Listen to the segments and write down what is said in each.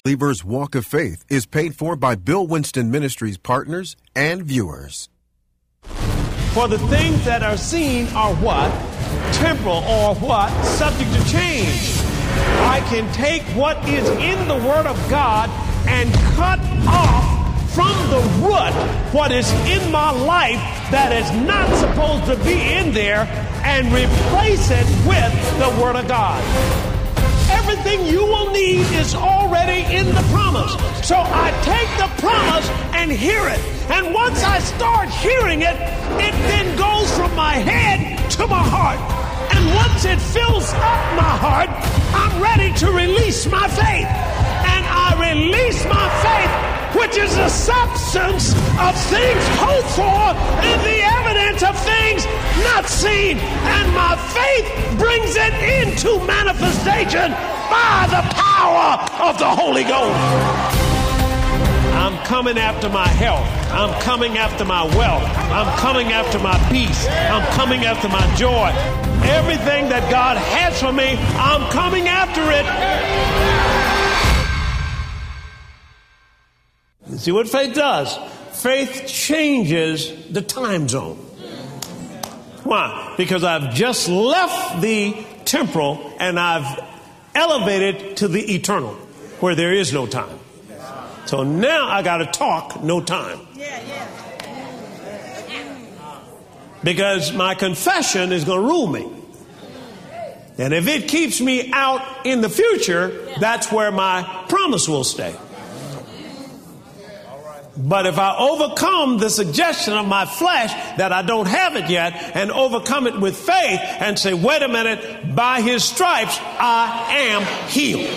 Believer's Walk of Faith is paid for by Bill Winston Ministries partners and viewers. For the things that are seen are what? Temporal or what? Subject to change. I can take what is in the Word of God and cut off from the root what is in my life that is not supposed to be in there and replace it with the Word of God. Everything you will need is already in the promise. So I take the promise and hear it. And once I start hearing it, it then goes from my head to my heart. And once it fills up my heart, I'm ready to release my faith. And I release my faith which is the substance of things hoped for not seen. And my faith brings it into manifestation by the power of the Holy Ghost. I'm coming after my health. I'm coming after my wealth. I'm coming after my peace. I'm coming after my joy. Everything that God has for me, I'm coming after it. See what faith does? Faith changes the time zone. Why? Because I've just left the temporal and I've elevated to the eternal where there is no time. So now I got to talk no time. Because my confession is going to rule me. And if it keeps me out in the future, that's where my promise will stay. But if I overcome the suggestion of my flesh that I don't have it yet and overcome it with faith and say, wait a minute, by his stripes I am healed.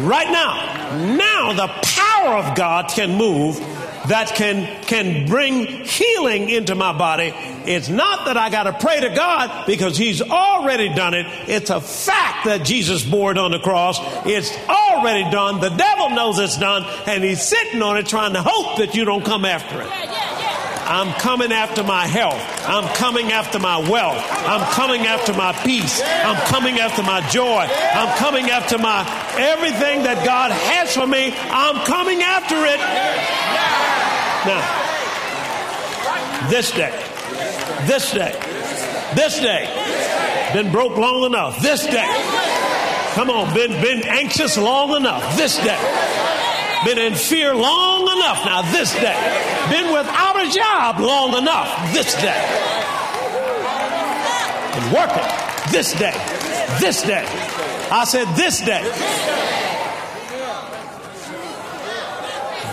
Right now, now the power of God can move that can, can bring healing into my body. It's not that I got to pray to God because He's already done it. It's a fact that Jesus bore it on the cross. It's already done. The devil knows it's done, and he's sitting on it trying to hope that you don't come after it. I'm coming after my health. I'm coming after my wealth. I'm coming after my peace. I'm coming after my joy. I'm coming after my everything that God has for me. I'm coming after it. Now, this day, this day, this day, been broke long enough. This day, come on, been been anxious long enough. This day been in fear long enough now, this day. Been without a job long enough, this day. Been working this day, this day. I said this day.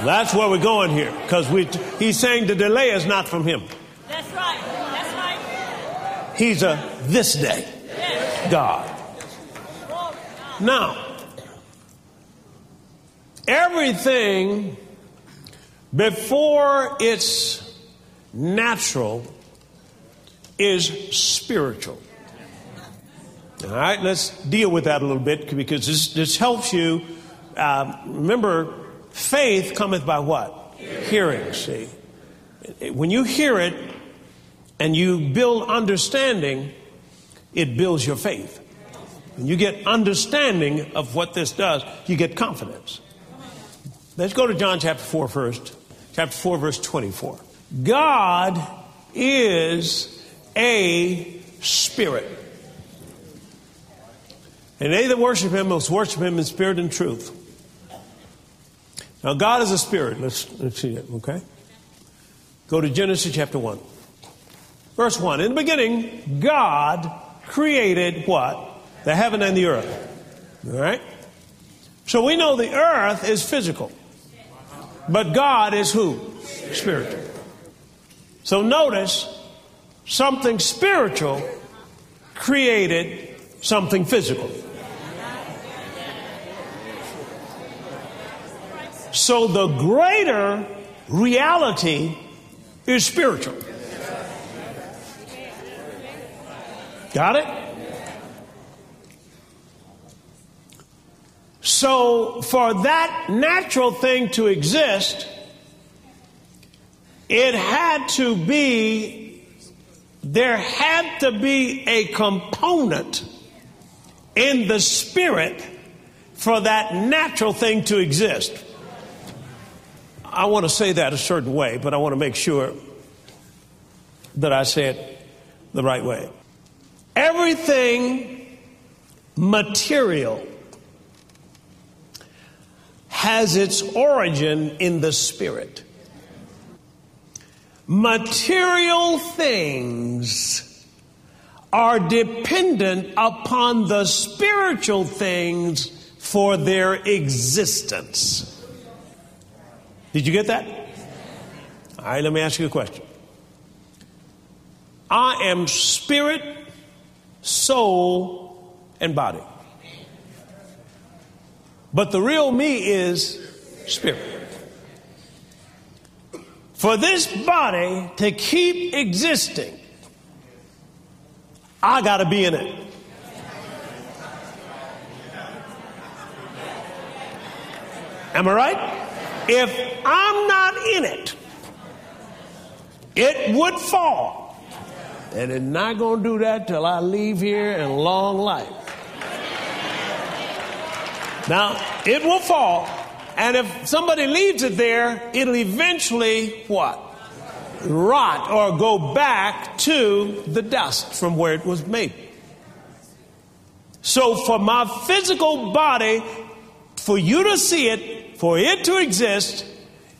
That's where we're going here, because we, he's saying the delay is not from him. That's right. That's right. He's a this day God. Now, everything before it's natural is spiritual. All right, let's deal with that a little bit because this, this helps you. Uh, remember, faith cometh by what? Hearing, see. When you hear it and you build understanding, it builds your faith. When you get understanding of what this does, you get confidence. Let's go to John chapter 4 first. Chapter 4, verse 24. God is a spirit. And they that worship him must worship him in spirit and truth. Now, God is a spirit. Let's, let's see it, okay? Go to Genesis chapter 1. Verse 1. In the beginning, God created what? The heaven and the earth. All right? So we know the earth is physical. But God is who? Spiritual. So notice something spiritual created something physical. So the greater reality is spiritual. Got it? So, for that natural thing to exist, it had to be, there had to be a component in the spirit for that natural thing to exist. I want to say that a certain way, but I want to make sure that I say it the right way. Everything material has its origin in the spirit. Material things are dependent upon the spiritual things for their existence. Did you get that? All right, let me ask you a question. I am spirit, soul, and body. But the real me is spirit. For this body to keep existing, I got to be in it. Am I right? If I'm not in it, it would fall. And it's not going to do that till I leave here in long life. Now, it will fall. And if somebody leaves it there, it'll eventually what? Rot or go back to the dust from where it was made. So, for my physical body, for you to see it, for it to exist,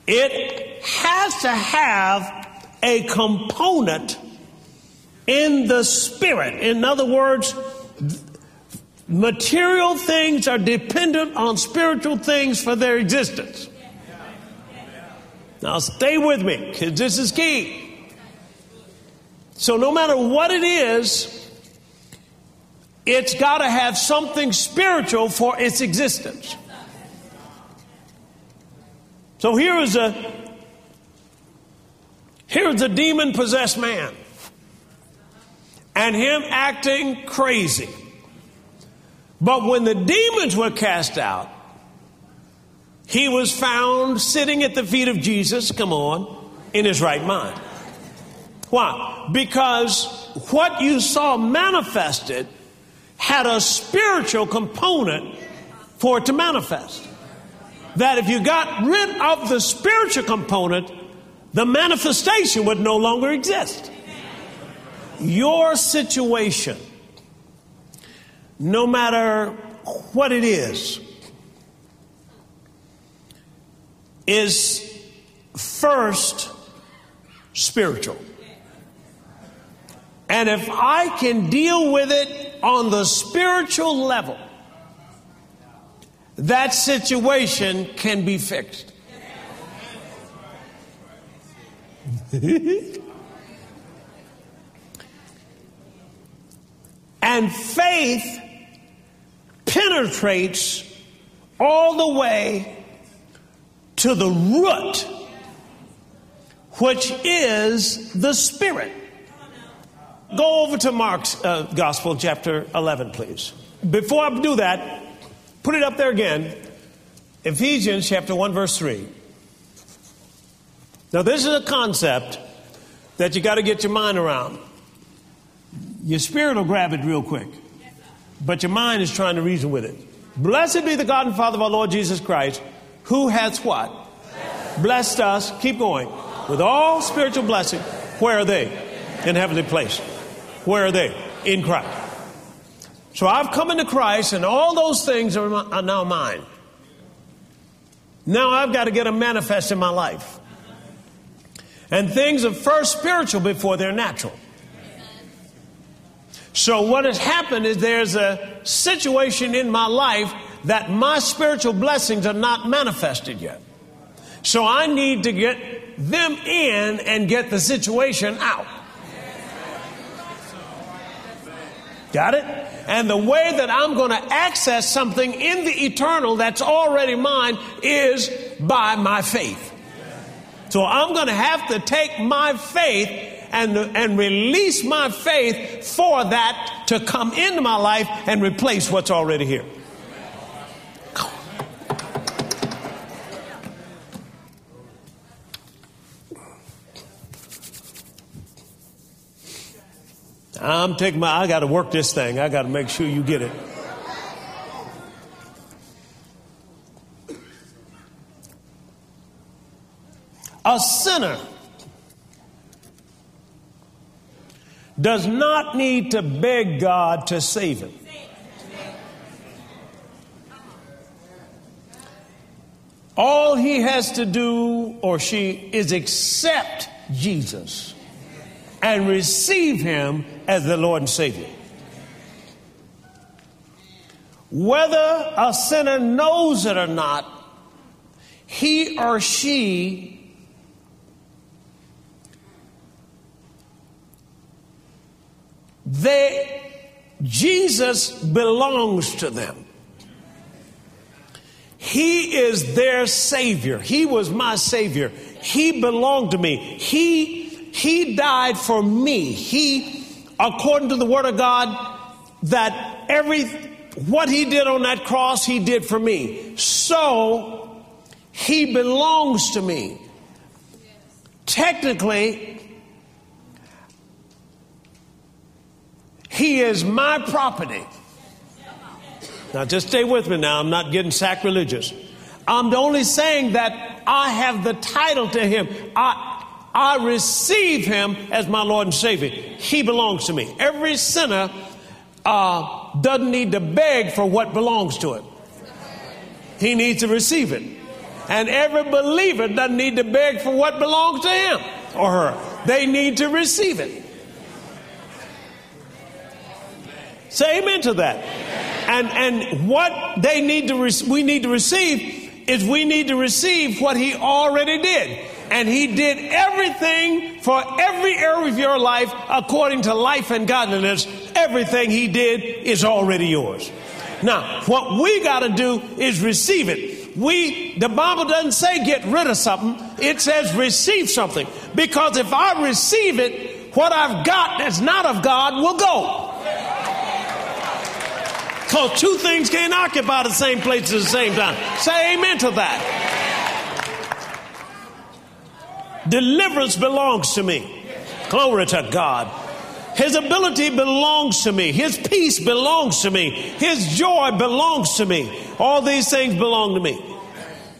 it has to have a component in the spirit. In other words, material things are dependent on spiritual things for their existence. Now, stay with me because this is key. So, no matter what it is, it's got to have something spiritual for its existence. So here is a here's a demon possessed man and him acting crazy. But when the demons were cast out, he was found sitting at the feet of Jesus, come on, in his right mind. Why? Because what you saw manifested had a spiritual component for it to manifest that if you got rid of the spiritual component, the manifestation would no longer exist. Your situation, no matter what it is, is first spiritual. And if I can deal with it on the spiritual level, that situation can be fixed. and faith penetrates all the way to the root, which is the Spirit. Go over to Mark's uh, Gospel, chapter 11, please. Before I do that, Put it up there again. Ephesians chapter 1, verse 3. Now, this is a concept that you got to get your mind around. Your spirit will grab it real quick, but your mind is trying to reason with it. Blessed be the God and Father of our Lord Jesus Christ, who has what? Blessed us, keep going, with all spiritual blessing. Where are they? In heavenly place. Where are they? In Christ. So I've come into Christ, and all those things are, are now mine. Now I've got to get them manifest in my life. And things are first spiritual before they're natural. So what has happened is there's a situation in my life that my spiritual blessings are not manifested yet. So I need to get them in and get the situation out. Got it? And the way that I'm going to access something in the eternal that's already mine is by my faith. So I'm going to have to take my faith and, and release my faith for that to come into my life and replace what's already here. I'm taking my, I got to work this thing. I got to make sure you get it. A sinner does not need to beg God to save him. All he has to do or she is accept Jesus and receive him as the Lord and Savior. Whether a sinner knows it or not, he or she they Jesus belongs to them. He is their Savior. He was my Savior. He belonged to me. He, he died for me. He, according to the Word of God, that every, what He did on that cross, He did for me. So, He belongs to me. Technically, He is my property. Now, just stay with me now. I'm not getting sacrilegious. I'm only saying that I have the title to him. I, I receive him as my Lord and Savior. He belongs to me. Every sinner uh, doesn't need to beg for what belongs to him, he needs to receive it. And every believer doesn't need to beg for what belongs to him or her, they need to receive it. Say amen to that. And, and what they need to, re- we need to receive is we need to receive what he already did. And he did everything for every area of your life according to life and godliness. Everything he did is already yours. Now, what we got to do is receive it. We, the Bible doesn't say get rid of something. It says receive something. Because if I receive it, what I've got that's not of God will go. Because two things can't occupy the same place at the same time. Say amen to that. Deliverance belongs to me. Glory to God. His ability belongs to me. His peace belongs to me. His joy belongs to me. All these things belong to me.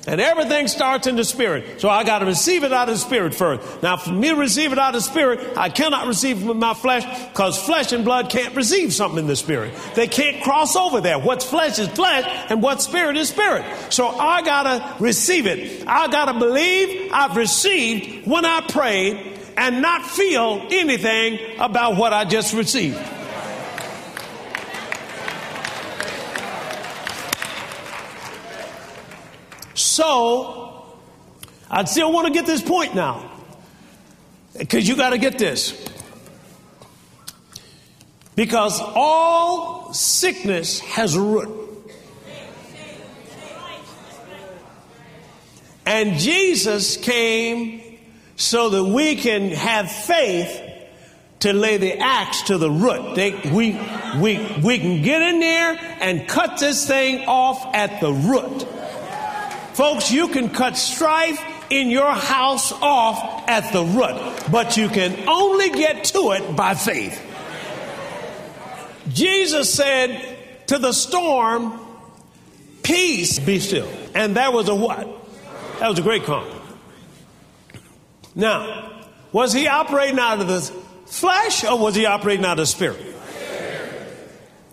And everything starts in the spirit. So I got to receive it out of the spirit first. Now, for me to receive it out of the spirit, I cannot receive it with my flesh because flesh and blood can't receive something in the spirit. They can't cross over there. What's flesh is flesh and what's spirit is spirit. So I got to receive it. I got to believe I've received when I prayed and not feel anything about what I just received. So, I still want to get this point now. Because you got to get this. Because all sickness has a root. And Jesus came so that we can have faith to lay the axe to the root. They, we, we, we can get in there and cut this thing off at the root. Folks, you can cut strife in your house off at the root, but you can only get to it by faith. Jesus said to the storm, Peace, be still. And that was a what? That was a great calm. Now, was he operating out of the flesh or was he operating out of the spirit?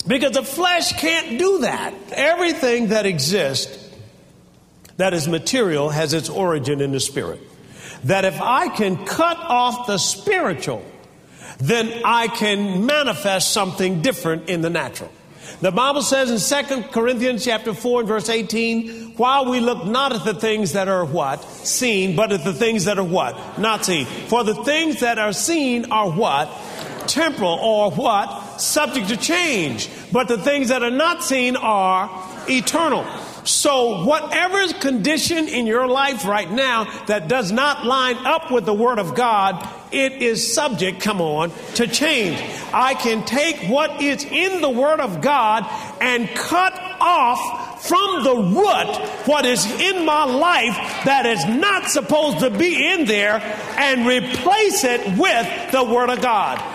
Because the flesh can't do that. Everything that exists that is material has its origin in the spirit. That if I can cut off the spiritual, then I can manifest something different in the natural. The Bible says in 2 Corinthians chapter 4 and verse 18, while we look not at the things that are what? Seen, but at the things that are what? Not seen. For the things that are seen are what? Temporal or what? Subject to change. But the things that are not seen are eternal. So, whatever condition in your life right now that does not line up with the Word of God, it is subject, come on, to change. I can take what is in the Word of God and cut off from the root what is in my life that is not supposed to be in there and replace it with the Word of God.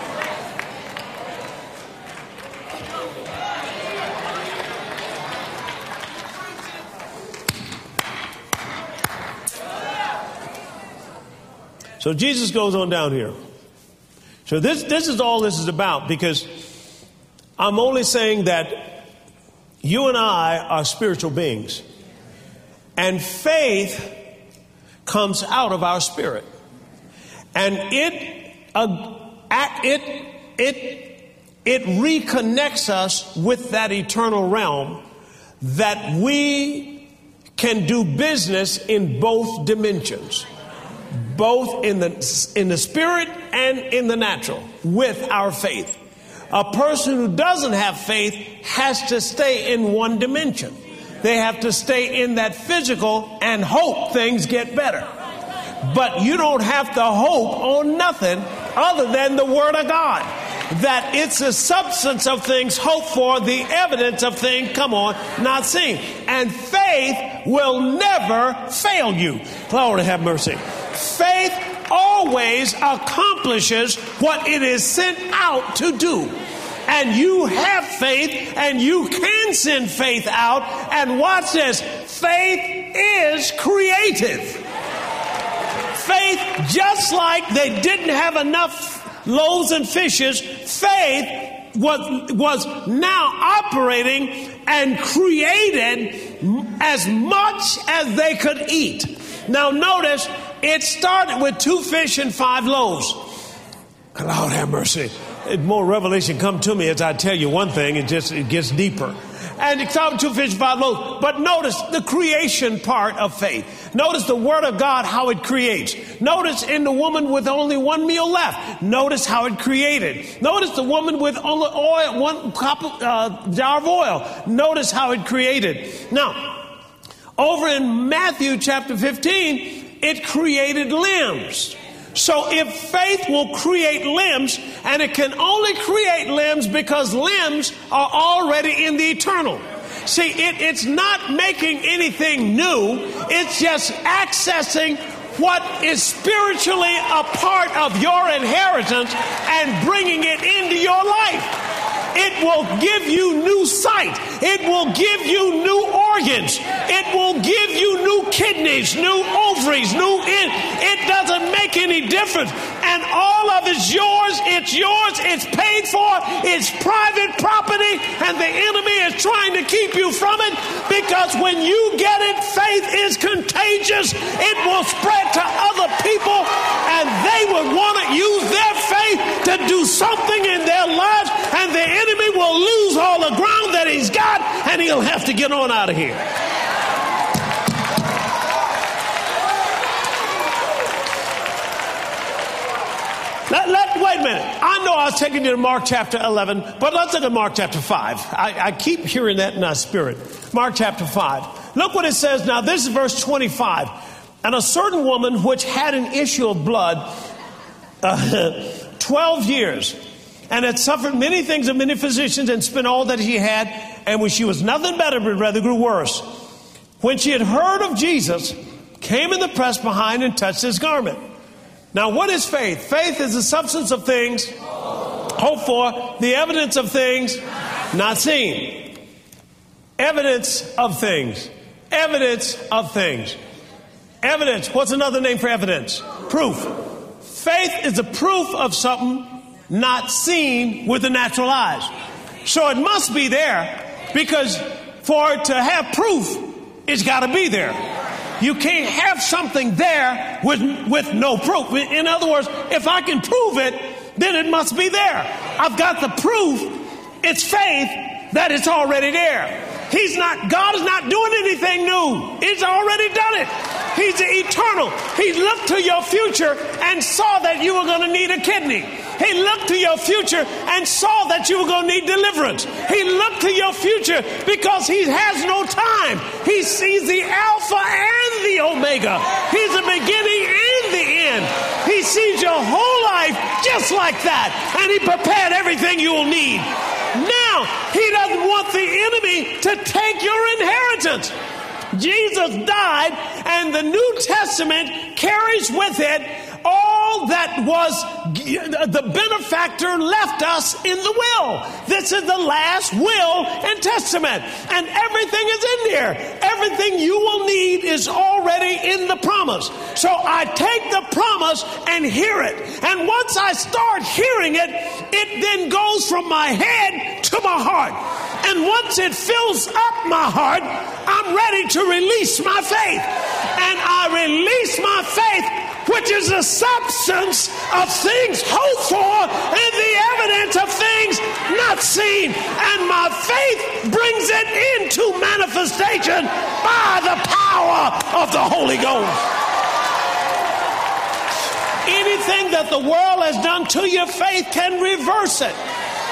So Jesus goes on down here. So this, this is all this is about because I'm only saying that you and I are spiritual beings. And faith comes out of our spirit. And it, uh, it, it, it reconnects us with that eternal realm that we can do business in both dimensions both in the, in the spirit and in the natural with our faith. A person who doesn't have faith has to stay in one dimension. They have to stay in that physical and hope things get better. But you don't have to hope on nothing other than the Word of God. That it's the substance of things hoped for, the evidence of things, come on, not seen. And faith will never fail you. Lord have mercy. Faith always accomplishes what it is sent out to do and you have faith and you can send faith out. And watch this faith is creative. Faith, just like they didn't have enough loaves and fishes, faith was, was now operating and created as much as they could eat. Now, notice it started with two fish and five loaves. Lord have mercy more revelation come to me as I tell you one thing, it just it gets deeper. And it's out two fish, and five loaves. But notice the creation part of faith. Notice the word of God, how it creates. Notice in the woman with only one meal left. Notice how it created. Notice the woman with only oil, one cup, uh, jar of oil. Notice how it created. Now, over in Matthew chapter 15, it created limbs. So if faith will create limbs, and it can only create limbs because limbs are already in the eternal. See, it, it's not making anything new, it's just accessing what is spiritually a part of your inheritance and bringing it into your life. It will give you new sight. It will give you new organs. It will give you new kidneys, new ovaries, new in. It doesn't make any difference. And all of it's yours. It's yours. It's paid for. It's private property. And the enemy is trying to keep you from it because when you get it, faith is contagious. It will spread to other people and they would want to use their faith to do something in their lives. And the enemy enemy will lose all the ground that he's got and he'll have to get on out of here. Let, let, wait a minute. I know I was taking you to Mark chapter 11, but let's look at Mark chapter 5. I, I keep hearing that in my spirit. Mark chapter 5. Look what it says now. This is verse 25. And a certain woman which had an issue of blood uh, 12 years and had suffered many things of many physicians and spent all that she had, and when she was nothing better but rather grew worse. When she had heard of Jesus, came in the press behind and touched his garment. Now, what is faith? Faith is the substance of things hoped for, the evidence of things not seen. Evidence of things. Evidence of things. Evidence. What's another name for evidence? Proof. Faith is the proof of something not seen with the natural eyes. So it must be there because for it to have proof, it's got to be there. You can't have something there with, with no proof. In other words, if I can prove it, then it must be there. I've got the proof. It's faith that it's already there. He's not, God is not doing anything new. He's already done it. He's eternal. He looked to your future and saw that you were going to need a kidney. He looked to your future and saw that you were going to need deliverance. He looked to your future because He has no time. He sees the Alpha and the Omega. He's the beginning and the end. He sees your whole life just like that. And He prepared everything you will need. Now, He doesn't want the enemy to take your inheritance. Jesus died, and the New Testament carries with it that was the benefactor left us in the will. This is the last will and testament. And everything is in there. Everything you will need is already in the promise. So I take the promise and hear it. And once I start hearing it, it then goes from my head to my heart. And once it fills up my heart, I'm ready to release my faith. And I release my faith which is the substance of things hoped for and the evidence of things not seen. And my faith brings it into manifestation by the power of the Holy Ghost. Anything that the world has done to your faith can reverse it.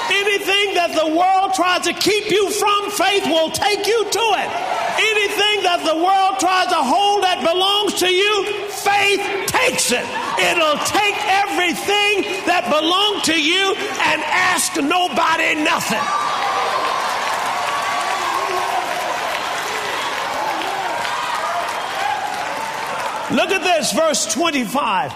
Anything that the world tries to keep you from faith will take you to it. Anything that the world tries to hold that belongs to you, faith takes it. It'll take everything that belonged to you and ask nobody nothing. Look at this, verse 25.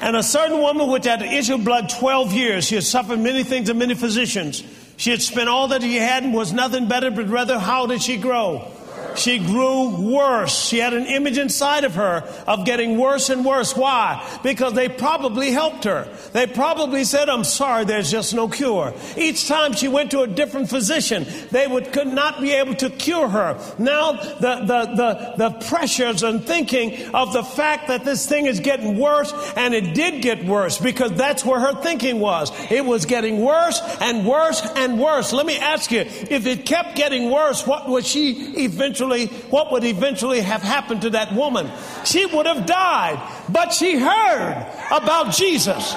And a certain woman which had the issue of blood 12 years, she had suffered many things of many physicians. She had spent all that she had and was nothing better, but rather how did she grow? She grew worse. She had an image inside of her of getting worse and worse. Why? Because they probably helped her. They probably said, I'm sorry, there's just no cure. Each time she went to a different physician, they would, could not be able to cure her. Now, the, the, the, the pressures and thinking of the fact that this thing is getting worse, and it did get worse because that's where her thinking was. It was getting worse and worse and worse. Let me ask you, if it kept getting worse, what was she eventually eventually, what would eventually have happened to that woman? She would have died. But she heard about Jesus.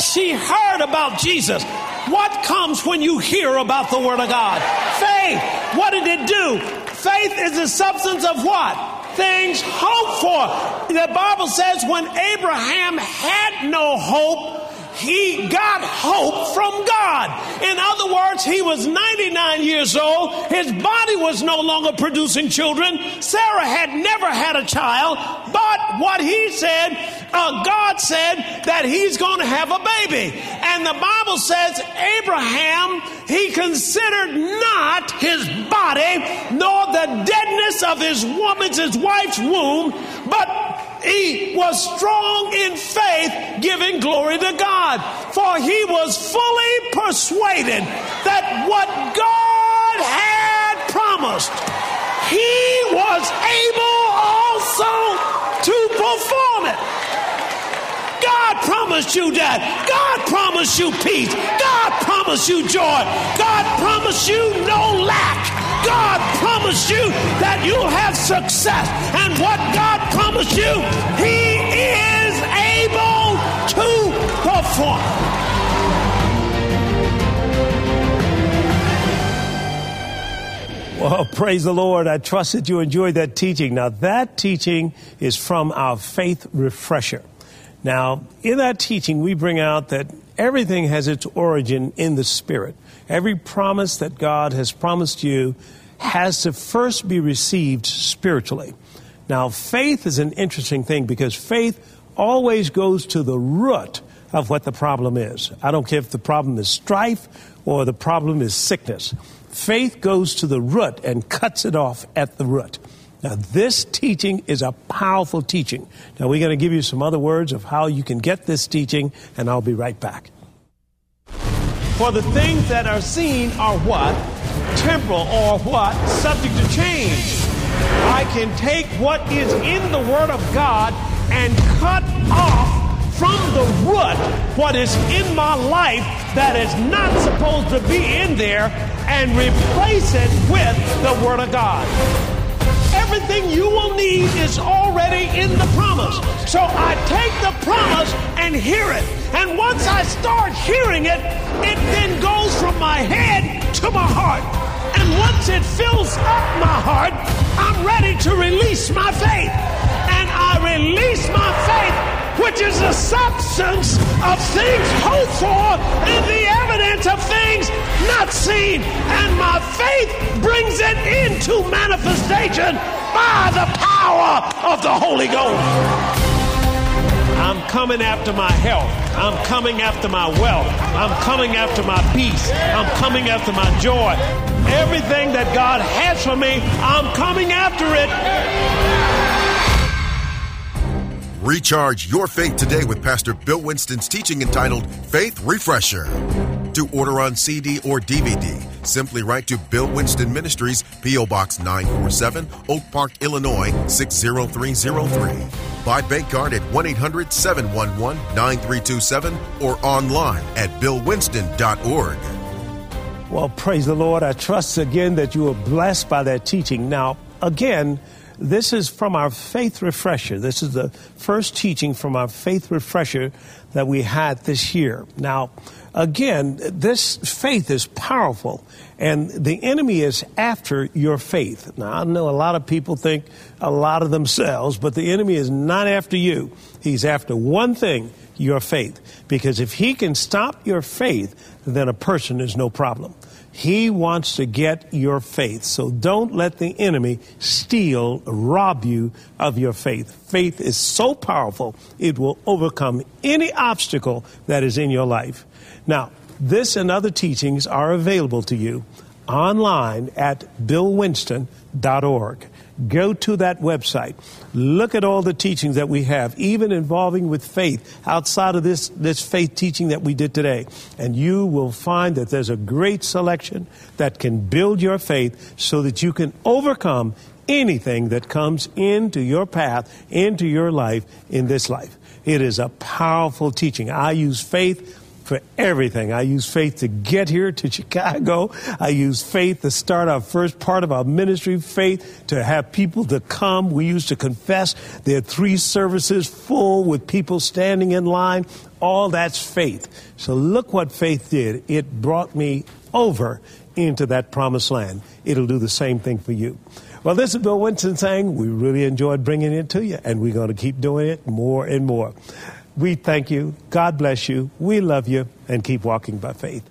She heard about Jesus. What comes when you hear about the Word of God? Faith. What did it do? Faith is the substance of what? Things hoped for. The Bible says when Abraham had no hope, he got hope from God. In other words, he was 99 years old. His body was no longer producing children. Sarah had never had a child. But what he said, uh, God said that he's going to have a baby. And the Bible says Abraham, he considered not his body nor the deadness of his woman's, his wife's womb, but he was strong in faith, giving glory to God. For he was fully persuaded that what God had promised, he was able also to perform it. God promised you that. God promised you peace. God promised you joy. God promised you no lack. God promised you that you'll have success. And what God promised you, He is able to perform. Well, praise the Lord. I trust that you enjoyed that teaching. Now, that teaching is from our faith refresher. Now, in that teaching, we bring out that everything has its origin in the Spirit. Every promise that God has promised you has to first be received spiritually. Now, faith is an interesting thing because faith always goes to the root of what the problem is. I don't care if the problem is strife or the problem is sickness. Faith goes to the root and cuts it off at the root. Now, this teaching is a powerful teaching. Now, we're going to give you some other words of how you can get this teaching, and I'll be right back. For the things that are seen are what? Temporal or what? Subject to change. I can take what is in the Word of God and cut off from the root what is in my life that is not supposed to be in there and replace it with the Word of God. Everything you will need is already in the promise. So I take the promise and hear it. And once I start hearing it, it then goes from my head to my heart. And once it fills up my heart, I'm ready to release my faith. And I release my faith which is the substance of things hoped for and the evidence of things not seen. And my faith brings it into manifestation by the power of the Holy Ghost. I'm coming after my health. I'm coming after my wealth. I'm coming after my peace. I'm coming after my joy. Everything that God has for me, I'm coming after it. Recharge your faith today with Pastor Bill Winston's teaching entitled Faith Refresher. To order on CD or DVD, simply write to Bill Winston Ministries, P.O. Box 947, Oak Park, Illinois 60303. Buy bank card at 1 800 711 9327 or online at billwinston.org. Well, praise the Lord. I trust again that you were blessed by that teaching. Now, again, this is from our faith refresher. This is the first teaching from our faith refresher that we had this year. Now, again, this faith is powerful, and the enemy is after your faith. Now, I know a lot of people think a lot of themselves, but the enemy is not after you. He's after one thing your faith. Because if he can stop your faith, then a person is no problem. He wants to get your faith. So don't let the enemy steal, rob you of your faith. Faith is so powerful, it will overcome any obstacle that is in your life. Now, this and other teachings are available to you online at billwinston.org. Go to that website. Look at all the teachings that we have, even involving with faith, outside of this, this faith teaching that we did today. And you will find that there's a great selection that can build your faith so that you can overcome anything that comes into your path, into your life, in this life. It is a powerful teaching. I use faith for everything. I use faith to get here to Chicago. I use faith to start our first part of our ministry, faith to have people to come. We used to confess. There are three services full with people standing in line. All that's faith. So look what faith did. It brought me over into that promised land. It'll do the same thing for you. Well, this is Bill Winston saying we really enjoyed bringing it to you, and we're going to keep doing it more and more. We thank you. God bless you. We love you and keep walking by faith.